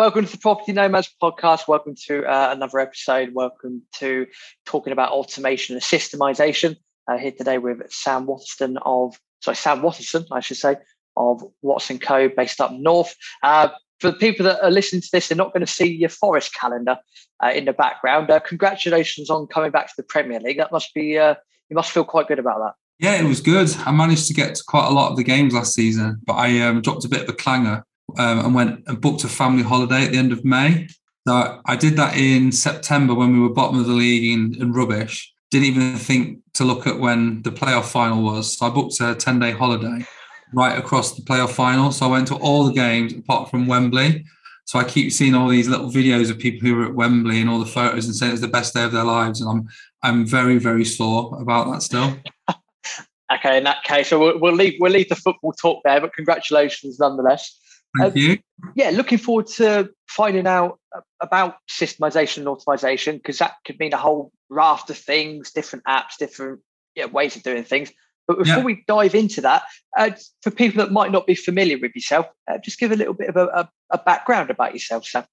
Welcome to the Property Nomads podcast. Welcome to uh, another episode. Welcome to talking about automation and systemization. Uh, here today with Sam Watterson of, sorry, Sam Watterson, I should say, of Watts & Co. based up north. Uh, for the people that are listening to this, they're not going to see your Forest calendar uh, in the background. Uh, congratulations on coming back to the Premier League. That must be, uh, you must feel quite good about that. Yeah, it was good. I managed to get to quite a lot of the games last season, but I um, dropped a bit of a clanger um, and went and booked a family holiday at the end of May. So I did that in September when we were bottom of the league and, and rubbish. Didn't even think to look at when the playoff final was. So I booked a 10 day holiday right across the playoff final. So I went to all the games apart from Wembley. So I keep seeing all these little videos of people who were at Wembley and all the photos and saying it's the best day of their lives. And I'm I'm very, very sore about that still. okay, in that case, so we'll, we'll leave we'll leave the football talk there, but congratulations nonetheless. Thank you. Yeah, looking forward to finding out about systemization and automation because that could mean a whole raft of things, different apps, different yeah, ways of doing things. But before yeah. we dive into that, uh, for people that might not be familiar with yourself, uh, just give a little bit of a, a, a, background about yourself, Sam.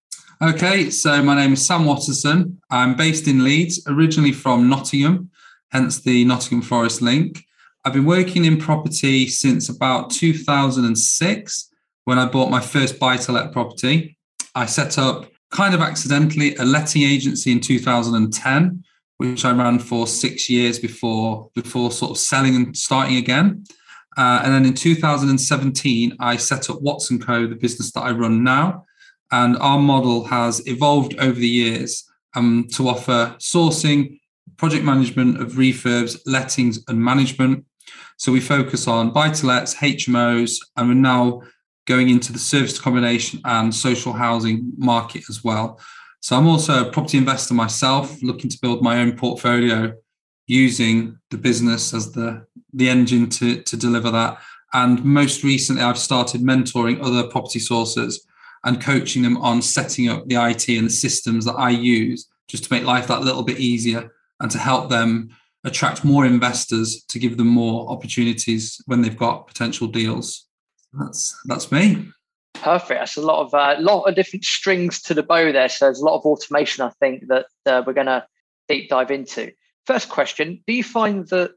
Okay, so my name is Sam Watterson. I'm based in Leeds, originally from Nottingham, hence the Nottingham Forest link. I've been working in property since about 2006 when I bought my first buy to let property. I set up kind of accidentally a letting agency in 2010, which I ran for six years before before sort of selling and starting again. Uh, and then in 2017, I set up Watts & Co, the business that I run now. And our model has evolved over the years um, to offer sourcing, project management of refurbs, lettings, and management. So we focus on buy to lets, HMOs, and we're now going into the service accommodation and social housing market as well. So I'm also a property investor myself, looking to build my own portfolio using the business as the, the engine to, to deliver that. And most recently, I've started mentoring other property sources and coaching them on setting up the IT and the systems that I use just to make life that little bit easier and to help them attract more investors to give them more opportunities when they've got potential deals that's that's me. Perfect. That's a lot of a uh, lot of different strings to the bow there. So there's a lot of automation. I think that uh, we're going to deep dive into. First question: Do you find that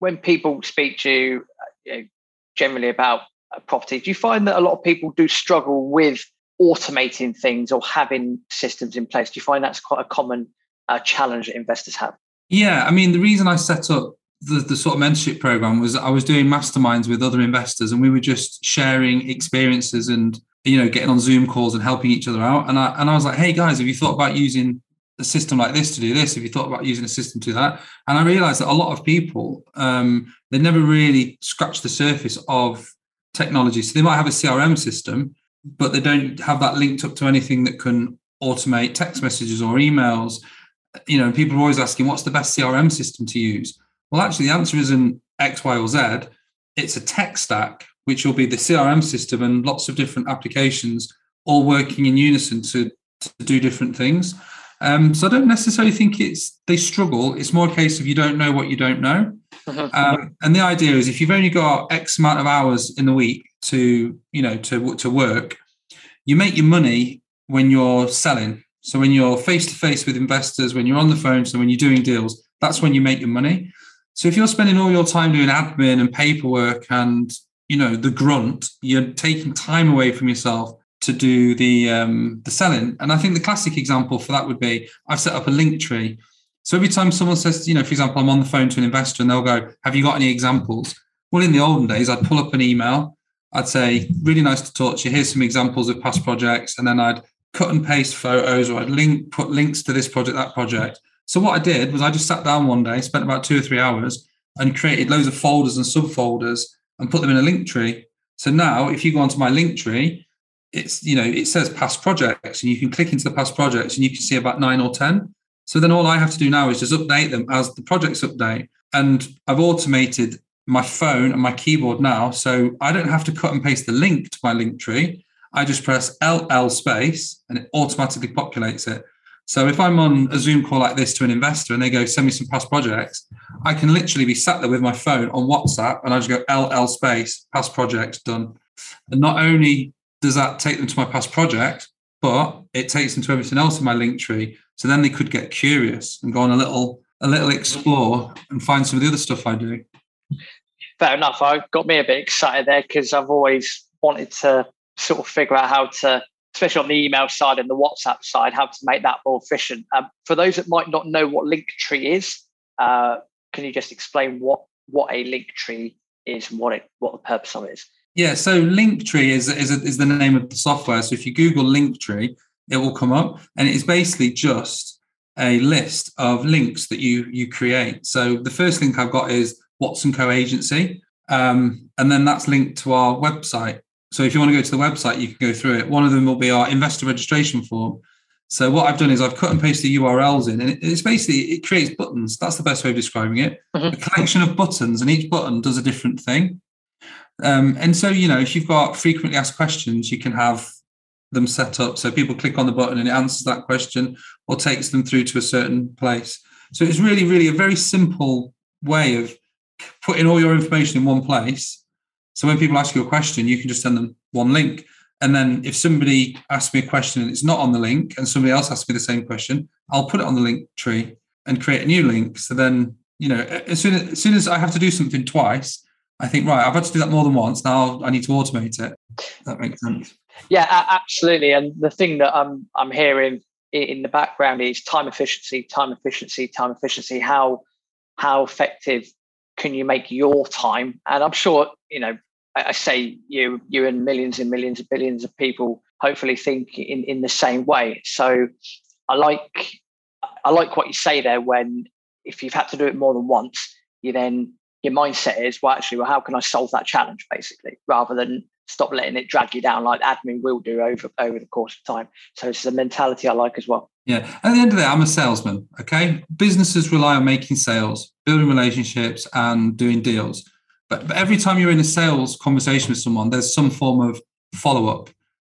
when people speak to you, uh, you know, generally about property, do you find that a lot of people do struggle with automating things or having systems in place? Do you find that's quite a common uh, challenge that investors have? Yeah, I mean, the reason I set up the, the sort of mentorship program was I was doing masterminds with other investors and we were just sharing experiences and you know getting on Zoom calls and helping each other out. And I and I was like, hey guys, have you thought about using a system like this to do this? Have you thought about using a system to that? And I realized that a lot of people um, they never really scratched the surface of technology. So they might have a CRM system, but they don't have that linked up to anything that can automate text messages or emails. You know, people are always asking, what's the best CRM system to use? Well, actually, the answer isn't X, Y, or Z. It's a tech stack, which will be the CRM system and lots of different applications all working in unison to, to do different things. Um, so I don't necessarily think it's they struggle. It's more a case of you don't know what you don't know. Um, and the idea is if you've only got X amount of hours in the week to you know to to work, you make your money when you're selling. So when you're face to face with investors, when you're on the phone, so when you're doing deals, that's when you make your money. So if you're spending all your time doing admin and paperwork and you know the grunt, you're taking time away from yourself to do the um, the selling. And I think the classic example for that would be I've set up a link tree. So every time someone says, you know, for example, I'm on the phone to an investor and they'll go, "Have you got any examples?" Well, in the olden days, I'd pull up an email. I'd say, "Really nice to talk to you. Here's some examples of past projects," and then I'd cut and paste photos or I'd link put links to this project, that project. So what I did was I just sat down one day, spent about two or three hours, and created loads of folders and subfolders and put them in a link tree. So now, if you go onto my link tree, it's you know it says past projects, and you can click into the past projects, and you can see about nine or ten. So then all I have to do now is just update them as the projects update, and I've automated my phone and my keyboard now, so I don't have to cut and paste the link to my link tree. I just press LL space, and it automatically populates it. So if I'm on a Zoom call like this to an investor and they go, send me some past projects, I can literally be sat there with my phone on WhatsApp and I just go LL space, past projects done. And not only does that take them to my past project, but it takes them to everything else in my link tree. So then they could get curious and go on a little a little explore and find some of the other stuff I do. Fair enough. I got me a bit excited there because I've always wanted to sort of figure out how to, especially on the email side and the WhatsApp side, how to make that more efficient. Um, for those that might not know what Linktree is, uh, can you just explain what what a Linktree is and what it what the purpose of it is? Yeah, so Linktree is is, is the name of the software. So if you Google Linktree, it will come up, and it's basically just a list of links that you you create. So the first link I've got is Watts & Co Agency, um, and then that's linked to our website. So if you want to go to the website, you can go through it. One of them will be our investor registration form. So what I've done is I've cut and pasted the URLs in, and it's basically it creates buttons. That's the best way of describing it. Mm-hmm. A collection of buttons, and each button does a different thing. Um, and so you know, if you've got frequently asked questions, you can have them set up so people click on the button and it answers that question or takes them through to a certain place. So it's really, really a very simple way of putting all your information in one place. So when people ask you a question, you can just send them one link. And then if somebody asks me a question and it's not on the link, and somebody else asks me the same question, I'll put it on the link tree and create a new link. So then, you know, as soon as, as soon as I have to do something twice, I think, right, I've had to do that more than once. Now I need to automate it. That makes sense. Yeah, absolutely. And the thing that I'm I'm hearing in the background is time efficiency, time efficiency, time efficiency. How how effective can you make your time? And I'm sure you know. I, I say you you and millions and millions and billions of people hopefully think in in the same way. So I like I like what you say there. When if you've had to do it more than once, you then your mindset is well actually well how can I solve that challenge basically rather than stop letting it drag you down like admin will do over over the course of time. So it's a mentality I like as well. Yeah. At the end of the day, I'm a salesman. Okay. Businesses rely on making sales, building relationships, and doing deals. But, but every time you're in a sales conversation with someone, there's some form of follow up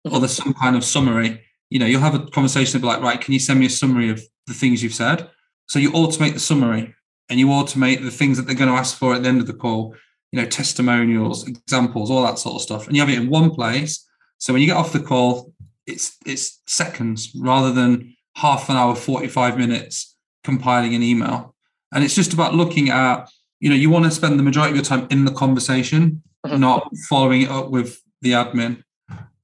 or there's some kind of summary. You know, you'll have a conversation be like, right, can you send me a summary of the things you've said? So you automate the summary and you automate the things that they're going to ask for at the end of the call you know, testimonials, examples, all that sort of stuff. And you have it in one place. So when you get off the call, it's it's seconds rather than half an hour, 45 minutes compiling an email. And it's just about looking at, you know, you want to spend the majority of your time in the conversation, mm-hmm. not following it up with the admin.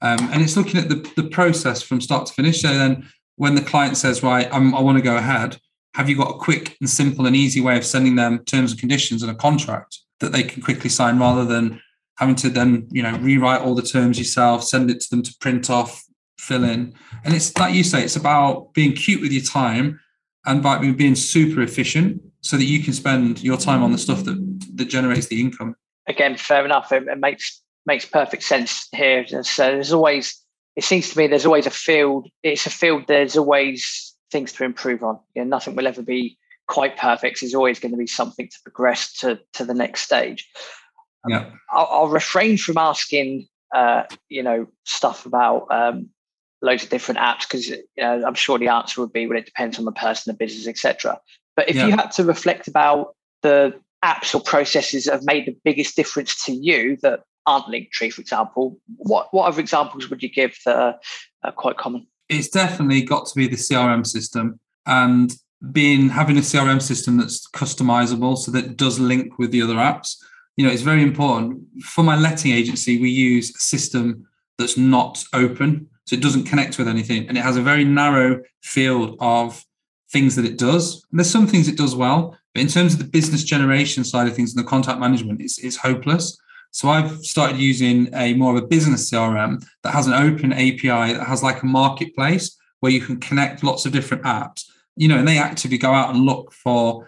Um, and it's looking at the, the process from start to finish. So then when the client says, right, I'm, I want to go ahead, have you got a quick and simple and easy way of sending them terms and conditions and a contract? That they can quickly sign rather than having to then you know rewrite all the terms yourself send it to them to print off fill in. And it's like you say it's about being cute with your time and by being super efficient so that you can spend your time on the stuff that that generates the income. Again fair enough. It, it makes makes perfect sense here. So there's always it seems to me there's always a field it's a field there's always things to improve on. You know, nothing will ever be quite perfect. There's always going to be something to progress to to the next stage. Um, yeah, I'll, I'll, refrain from asking, uh, you know, stuff about um, loads of different apps because you know, I'm sure the answer would be, well, it depends on the person, the business, etc. But if yeah. you had to reflect about the apps or processes that have made the biggest difference to you that aren't Linktree, for example, what what other examples would you give that are, are quite common? It's definitely got to be the CRM system. And being having a CRM system that's customizable so that does link with the other apps. You know, it's very important. For my letting agency, we use a system that's not open, so it doesn't connect with anything, and it has a very narrow field of things that it does. And there's some things it does well, but in terms of the business generation side of things and the contact management, it's, it's hopeless. So I've started using a more of a business CRM that has an open API that has like a marketplace where you can connect lots of different apps you know, and they actively go out and look for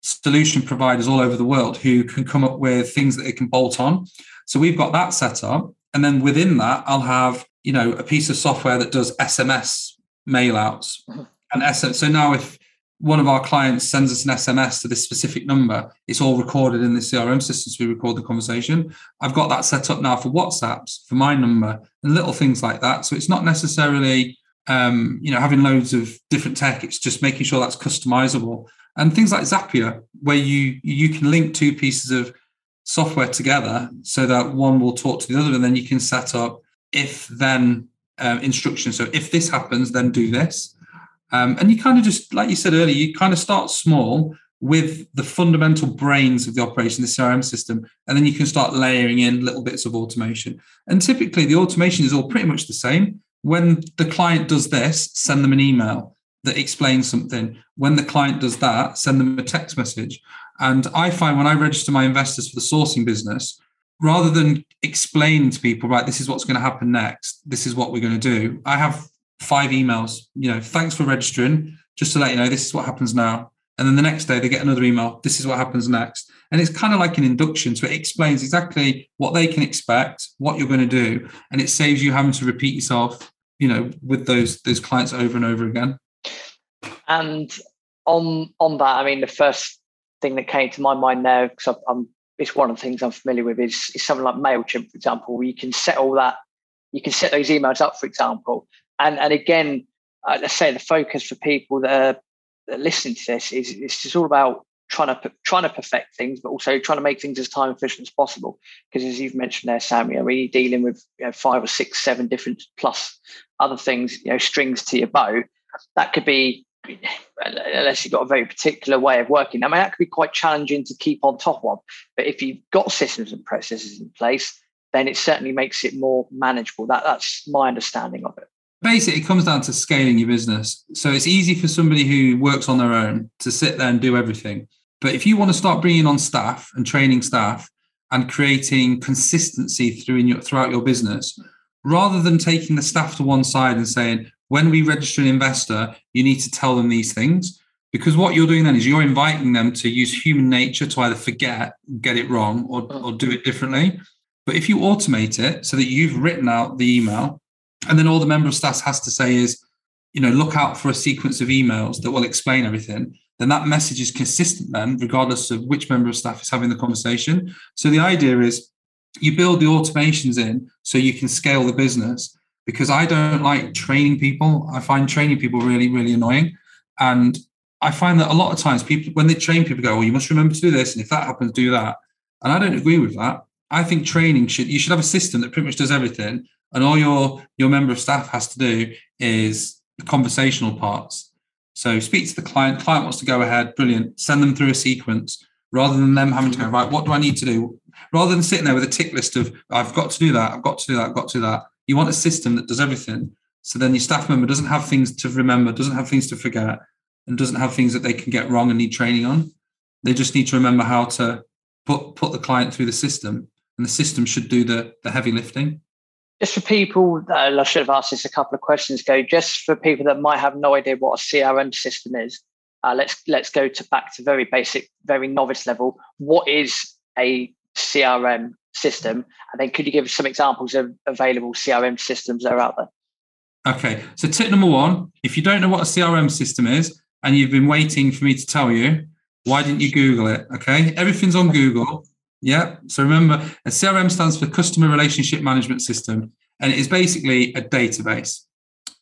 solution providers all over the world who can come up with things that they can bolt on. So we've got that set up. And then within that, I'll have, you know, a piece of software that does SMS mail outs. Mm-hmm. And so now if one of our clients sends us an SMS to this specific number, it's all recorded in the CRM system. So we record the conversation. I've got that set up now for WhatsApps for my number and little things like that. So it's not necessarily um, you know, having loads of different tech, it's just making sure that's customizable. And things like Zapier, where you you can link two pieces of software together so that one will talk to the other, and then you can set up if then um, instructions. So if this happens, then do this. Um, and you kind of just, like you said earlier, you kind of start small with the fundamental brains of the operation, the CRM system, and then you can start layering in little bits of automation. And typically, the automation is all pretty much the same. When the client does this, send them an email that explains something. When the client does that, send them a text message. And I find when I register my investors for the sourcing business, rather than explain to people, right, this is what's going to happen next, this is what we're going to do, I have five emails, you know, thanks for registering, just to let you know, this is what happens now. And then the next day they get another email, this is what happens next. And it's kind of like an induction. So it explains exactly what they can expect, what you're going to do. And it saves you having to repeat yourself, you know, with those those clients over and over again. And on on that, I mean, the first thing that came to my mind there, because I'm it's one of the things I'm familiar with is, is something like MailChimp, for example, where you can set all that, you can set those emails up, for example. And and again, uh, let's say the focus for people that are, that are listening to this is it's just all about trying to trying to perfect things, but also trying to make things as time efficient as possible. Because as you've mentioned there, Sam, you know, when you're dealing with you know, five or six, seven different plus other things, you know, strings to your bow, that could be unless you've got a very particular way of working. I mean, that could be quite challenging to keep on top of. But if you've got systems and processes in place, then it certainly makes it more manageable. That that's my understanding. Basically, it comes down to scaling your business. So it's easy for somebody who works on their own to sit there and do everything. But if you want to start bringing on staff and training staff and creating consistency through your, throughout your business, rather than taking the staff to one side and saying, when we register an investor, you need to tell them these things because what you're doing then is you're inviting them to use human nature to either forget, get it wrong, or, mm. or do it differently. But if you automate it so that you've written out the email, and then all the member of staff has to say is, you know, look out for a sequence of emails that will explain everything, then that message is consistent then, regardless of which member of staff is having the conversation. So the idea is you build the automations in so you can scale the business because I don't like training people. I find training people really, really annoying. And I find that a lot of times people, when they train people, go, well, you must remember to do this. And if that happens, do that. And I don't agree with that. I think training should, you should have a system that pretty much does everything. And all your, your member of staff has to do is the conversational parts. So speak to the client, client wants to go ahead, brilliant. Send them through a sequence rather than them having to go, right, what do I need to do? Rather than sitting there with a tick list of, I've got to do that, I've got to do that, I've got to do that you want a system that does everything. So then your staff member doesn't have things to remember, doesn't have things to forget, and doesn't have things that they can get wrong and need training on. They just need to remember how to put put the client through the system, and the system should do the the heavy lifting. Just for people, I should have asked this a couple of questions ago. Just for people that might have no idea what a CRM system is, uh, let's let's go to back to very basic, very novice level. What is a CRM system? And then could you give us some examples of available CRM systems that are out there? Okay. So tip number one, if you don't know what a CRM system is and you've been waiting for me to tell you, why didn't you Google it? Okay. Everything's on Google. Yeah. So remember, a CRM stands for Customer Relationship Management System, and it is basically a database,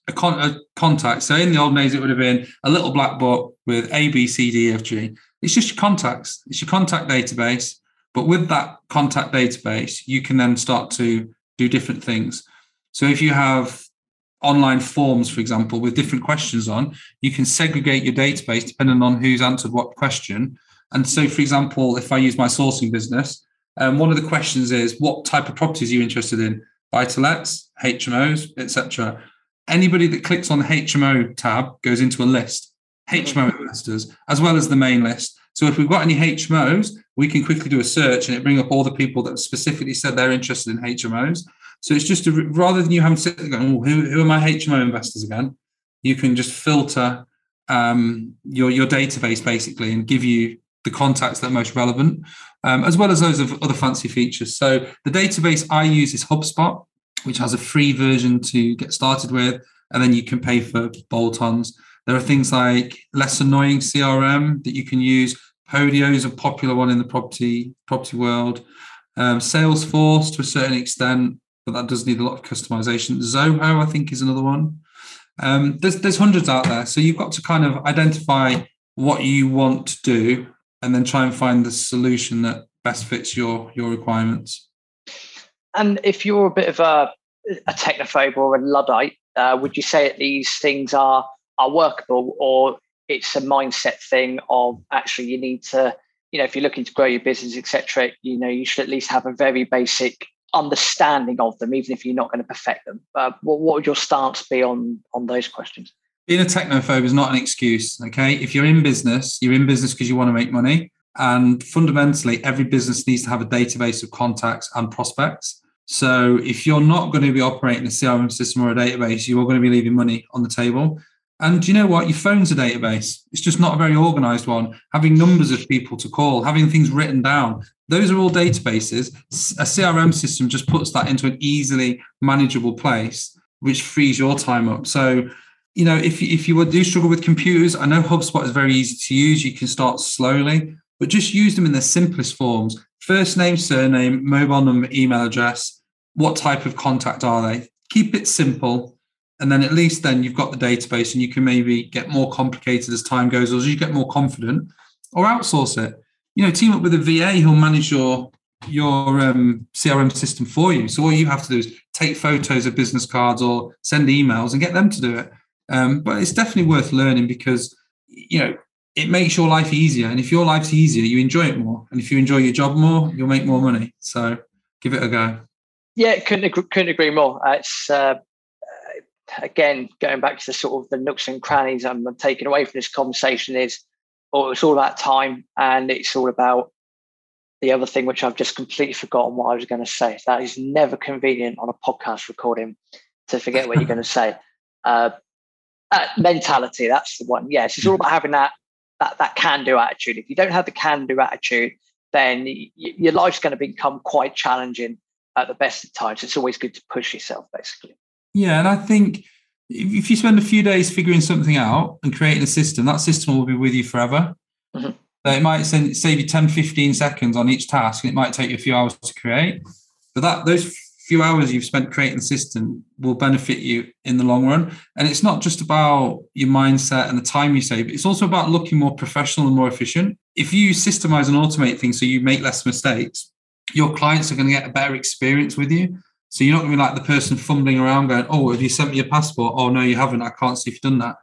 a, con- a contact. So in the old days, it would have been a little black book with A, B, C, D, F, G. It's just your contacts. It's your contact database. But with that contact database, you can then start to do different things. So if you have online forms, for example, with different questions on, you can segregate your database depending on who's answered what question. And so, for example, if I use my sourcing business, um, one of the questions is what type of properties are you interested in? Buy to lets, HMOs, etc. Anybody that clicks on the HMO tab goes into a list, HMO investors, as well as the main list. So if we've got any HMOs, we can quickly do a search and it bring up all the people that specifically said they're interested in HMOs. So it's just a, rather than you having to sit there going, oh, who, who are my HMO investors again? You can just filter um, your your database basically and give you the contacts that are most relevant, um, as well as those of other fancy features. So the database I use is HubSpot, which has a free version to get started with, and then you can pay for bolt-ons. There are things like less annoying CRM that you can use Podio is a popular one in the property property world. Um, Salesforce to a certain extent, but that does need a lot of customization. Zoho, I think, is another one. Um, there's there's hundreds out there, so you've got to kind of identify what you want to do, and then try and find the solution that best fits your your requirements. And if you're a bit of a a technophobe or a luddite, uh, would you say that these things are are workable, or it's a mindset thing of actually you need to, you know, if you're looking to grow your business, etc., you know, you should at least have a very basic understanding of them, even if you're not going to perfect them. Uh, what, what would your stance be on on those questions? Being a technophobe is not an excuse. Okay, if you're in business, you're in business because you want to make money, and fundamentally, every business needs to have a database of contacts and prospects. So if you're not going to be operating a CRM system or a database, you are going to be leaving money on the table. And you know what? Your phone's a database. It's just not a very organized one. Having numbers of people to call, having things written down, those are all databases. A CRM system just puts that into an easily manageable place, which frees your time up. So, you know, if, if you do struggle with computers, I know HubSpot is very easy to use. You can start slowly, but just use them in their simplest forms first name, surname, mobile number, email address. What type of contact are they? Keep it simple and then at least then you've got the database and you can maybe get more complicated as time goes or as you get more confident or outsource it you know team up with a va who'll manage your your um, crm system for you so all you have to do is take photos of business cards or send emails and get them to do it um, but it's definitely worth learning because you know it makes your life easier. And if your life's easier you enjoy it more. And if you enjoy your job more you'll make more money. So give it a go. Yeah couldn't agree, couldn't agree more. Uh, it's uh, again, going back to the sort of the nooks and crannies I'm taking away from this conversation is, oh, it's all about time. And it's all about the other thing, which I've just completely forgotten what I was going to say. That is never convenient on a podcast recording to forget what you're going to say. Uh, uh, mentality, that's the one. Yes, it's all about having that that that can do attitude. If you don't have the can do attitude, then y- your life's going to become quite challenging at the best of times. It's always good to push yourself, basically. Yeah, and I think if you spend a few days figuring something out and creating a system, that system will be with you forever. Mm-hmm. it might send, save you 10, 15 seconds on each task, and it might take you a few hours to create. But that those few hours you've spent creating the system will benefit you in the long run. And it's not just about your mindset and the time you save, it's also about looking more professional and more efficient. If you systemize and automate things so you make less mistakes, your clients are going to get a better experience with you. So you're not going to be like the person fumbling around going, oh, have you sent me your passport? Oh, no, you haven't. I can't see if you've done that.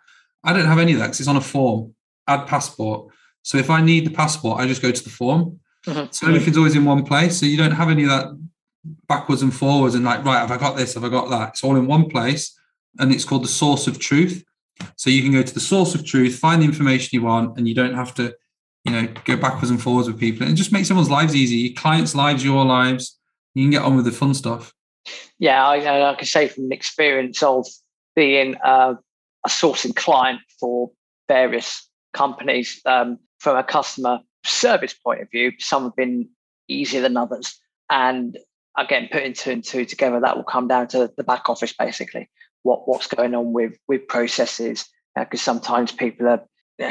I don't have any of that because it's on a form, add passport. So if I need the passport, I just go to the form. Mm-hmm. So everything's always in one place. So you don't have any of that backwards and forwards and like, right, have I got this? Have I got that? It's all in one place. And it's called the source of truth. So you can go to the source of truth, find the information you want, and you don't have to, you know, go backwards and forwards with people. And just make someone's lives easy, your clients' lives, your lives. You can get on with the fun stuff yeah, I, I can say from experience of being a sourcing client for various companies um, from a customer service point of view, some have been easier than others. And again, putting two and two together, that will come down to the back office basically. What what's going on with with processes? Because uh, sometimes people are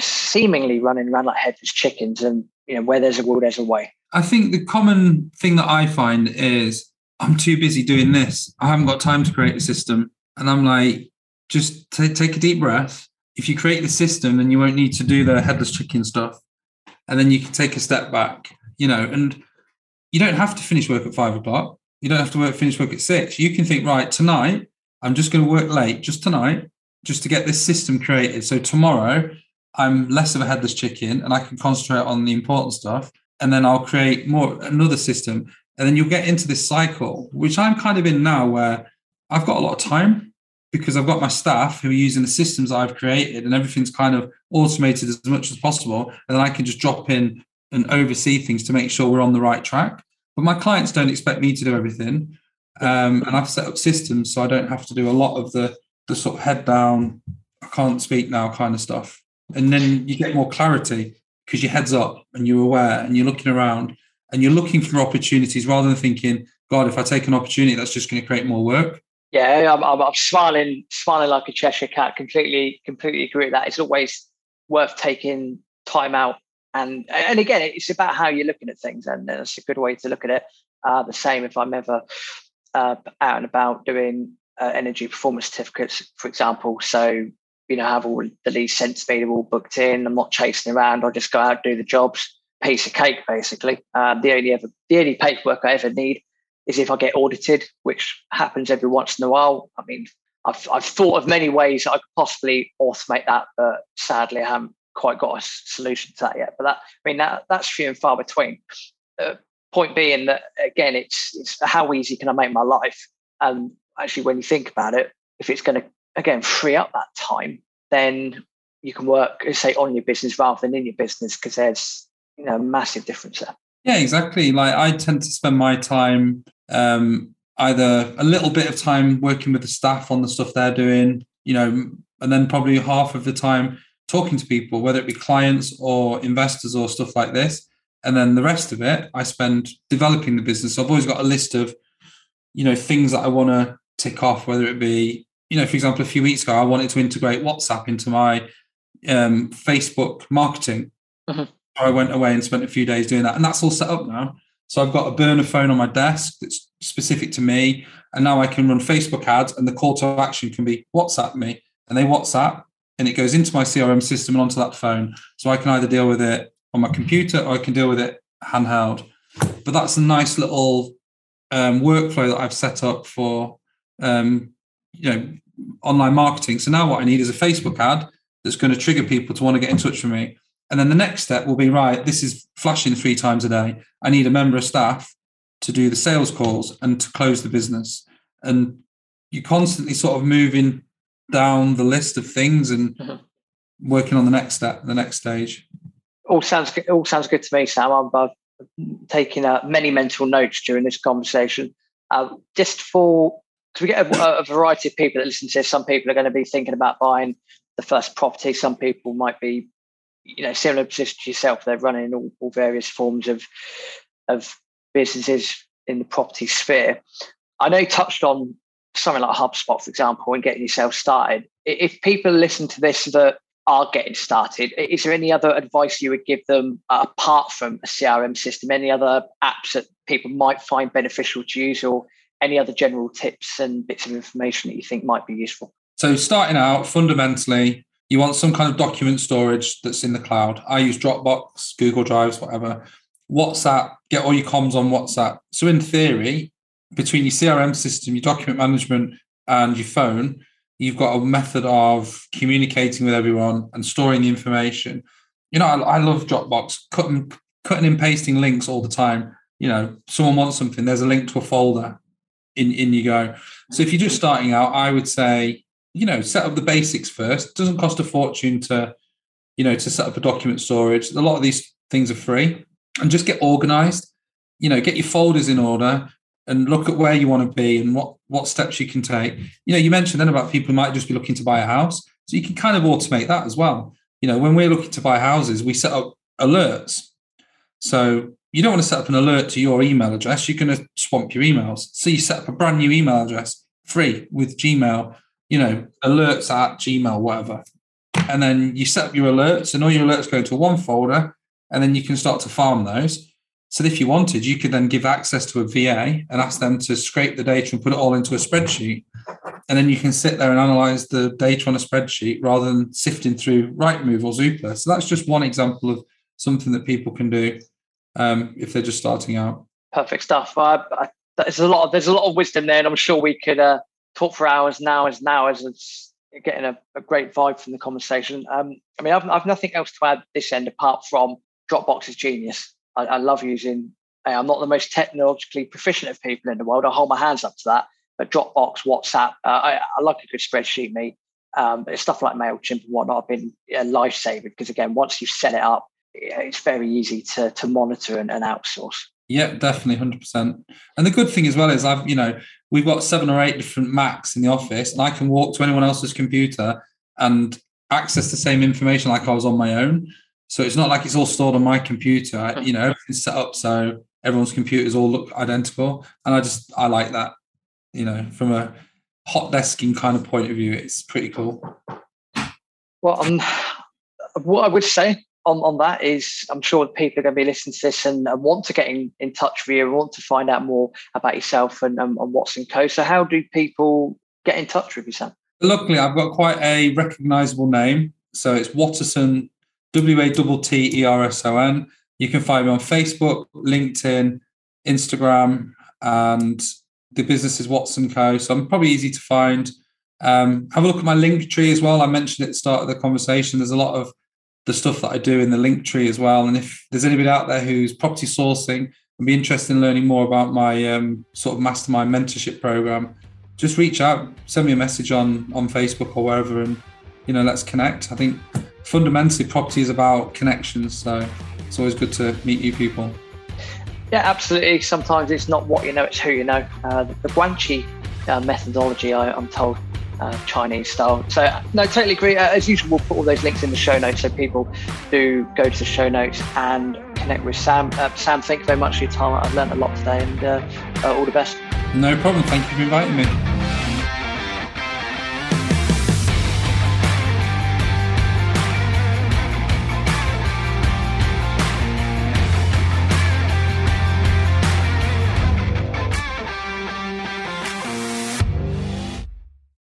seemingly running around like headless chickens, and you know where there's a will, there's a way. I think the common thing that I find is I'm too busy doing this. I haven't got time to create a system. And I'm like, just t- take a deep breath. If you create the system, then you won't need to do the headless chicken stuff. And then you can take a step back, you know, and you don't have to finish work at five o'clock. You don't have to work, finish work at six. You can think, right, tonight, I'm just going to work late, just tonight, just to get this system created. So tomorrow, I'm less of a headless chicken and I can concentrate on the important stuff. And then I'll create more another system. And then you'll get into this cycle, which I'm kind of in now, where I've got a lot of time because I've got my staff who are using the systems I've created and everything's kind of automated as much as possible. And then I can just drop in and oversee things to make sure we're on the right track. But my clients don't expect me to do everything. Um, and I've set up systems so I don't have to do a lot of the, the sort of head down, I can't speak now kind of stuff. And then you get more clarity because your head's up and you're aware and you're looking around and you're looking for opportunities rather than thinking, God, if I take an opportunity, that's just going to create more work. Yeah, I'm, I'm, I'm smiling, smiling like a Cheshire cat. Completely, completely agree with that. It's always worth taking time out, and and again, it's about how you're looking at things, and that's a good way to look at it. Uh, the same if I'm ever uh, out and about doing uh, energy performance certificates, for example. So you know, have all the leads sent to me, they're all booked in. I'm not chasing around. I'll just go out and do the jobs piece of cake, basically. Um, the only ever, the only paperwork I ever need is if I get audited, which happens every once in a while. I mean, I've, I've thought of many ways I could possibly automate that, but sadly, I haven't quite got a solution to that yet. But that, I mean, that, that's few and far between. Uh, point being that again, it's it's how easy can I make my life? And actually, when you think about it, if it's going to again free up that time, then you can work, say, on your business rather than in your business because there's you know massive difference there. Yeah, exactly. Like I tend to spend my time um, either a little bit of time working with the staff on the stuff they're doing, you know, and then probably half of the time talking to people, whether it be clients or investors or stuff like this. And then the rest of it, I spend developing the business. So I've always got a list of, you know, things that I want to tick off, whether it be, you know, for example, a few weeks ago, I wanted to integrate WhatsApp into my um, Facebook marketing. Mm-hmm. I went away and spent a few days doing that. And that's all set up now. So I've got a burner phone on my desk that's specific to me. And now I can run Facebook ads and the call to action can be WhatsApp me. And they WhatsApp and it goes into my CRM system and onto that phone. So I can either deal with it on my computer or I can deal with it handheld. But that's a nice little um, workflow that I've set up for um, you know online marketing. So now what I need is a Facebook ad that's going to trigger people to want to get in touch with me. And then the next step will be right, this is flashing three times a day. I need a member of staff to do the sales calls and to close the business. And you're constantly sort of moving down the list of things and mm-hmm. working on the next step, the next stage. All sounds all sounds good to me, Sam. I'm, I've taken uh, many mental notes during this conversation. Uh, just for because we get a, a, variety of people that listen to this. Some people are going to be thinking about buying the first property. Some people might be you know similar position to yourself they're running all, all various forms of of businesses in the property sphere i know you touched on something like hubspot for example and getting yourself started if people listen to this that are getting started is there any other advice you would give them uh, apart from a crm system any other apps that people might find beneficial to use or any other general tips and bits of information that you think might be useful so starting out fundamentally you want some kind of document storage that's in the cloud. I use Dropbox, Google Drives, whatever. WhatsApp, get all your comms on WhatsApp. So, in theory, between your CRM system, your document management, and your phone, you've got a method of communicating with everyone and storing the information. You know, I, I love Dropbox, cutting, cutting and pasting links all the time. You know, someone wants something, there's a link to a folder, in, in you go. So, if you're just starting out, I would say you know, set up the basics first. It doesn't cost a fortune to, you know, to set up a document storage. A lot of these things are free and just get organized. You know, get your folders in order and look at where you want to be and what what steps you can take. You know, you mentioned then about people who might just be looking to buy a house. So you can kind of automate that as well. You know, when we're looking to buy houses, we set up alerts. So you don't want to set up an alert to your email address. You're going to swamp your emails. So you set up a brand new email address free with Gmail you know, alerts at Gmail, whatever. And then you set up your alerts, and all your alerts go into one folder, and then you can start to farm those. So if you wanted, you could then give access to a VA and ask them to scrape the data and put it all into a spreadsheet. And then you can sit there and analyze the data on a spreadsheet rather than sifting through Rightmove or Zoopla. So that's just one example of something that people can do um, if they're just starting out. Perfect stuff. Uh, there's a lot. Of, there's a lot of wisdom there, and I'm sure we could uh, talk for hours and hours and hours. It's getting a, a great vibe from the conversation. Um, I mean, I've, I've nothing else to add this end apart from Dropbox is genius. I, I love using. I'm not the most technologically proficient of people in the world. I hold my hands up to that. But Dropbox, WhatsApp, uh, I, I like a good spreadsheet, me. Um, stuff like Mailchimp and whatnot have been a lifesaver because again, once you've set it up, it's very easy to to monitor and, and outsource. Yep, definitely, hundred percent. And the good thing as well is I've you know we've got seven or eight different Macs in the office, and I can walk to anyone else's computer and access the same information like I was on my own. So it's not like it's all stored on my computer. I, you know, everything's set up so everyone's computers all look identical, and I just I like that. You know, from a hot desking kind of point of view, it's pretty cool. Well, um, what I would say on, on that is I'm sure people are going to be listening to this and, and want to get in, in touch with you and want to find out more about yourself and, and, and Watts & Co. So how do people get in touch with you, Sam? Luckily, I've got quite a recognizable name. So it's Watterson, W A T T E R S O N. You can find me on Facebook, LinkedIn, Instagram, and the business is Watts & Co. So I'm probably easy to find. Um, have a look at my link tree as well. I mentioned at the start of the conversation. There's a lot of the stuff that I do in the link tree as well. And if there's anybody out there who's property sourcing and be interested in learning more about my um, sort of mastermind mentorship program, just reach out, send me a message on on Facebook or wherever, and you know, let's connect. I think fundamentally property is about connections. So it's always good to meet new people. Yeah, absolutely. Sometimes it's not what you know, it's who you know. Uh, the Guanxi uh, methodology, I, am told, uh, Chinese style. So, no, totally agree. Uh, as usual, we'll put all those links in the show notes so people do go to the show notes and connect with Sam. Uh, Sam, thank you very much for your time. I've learned a lot today and uh, all the best. No problem. Thank you for inviting me.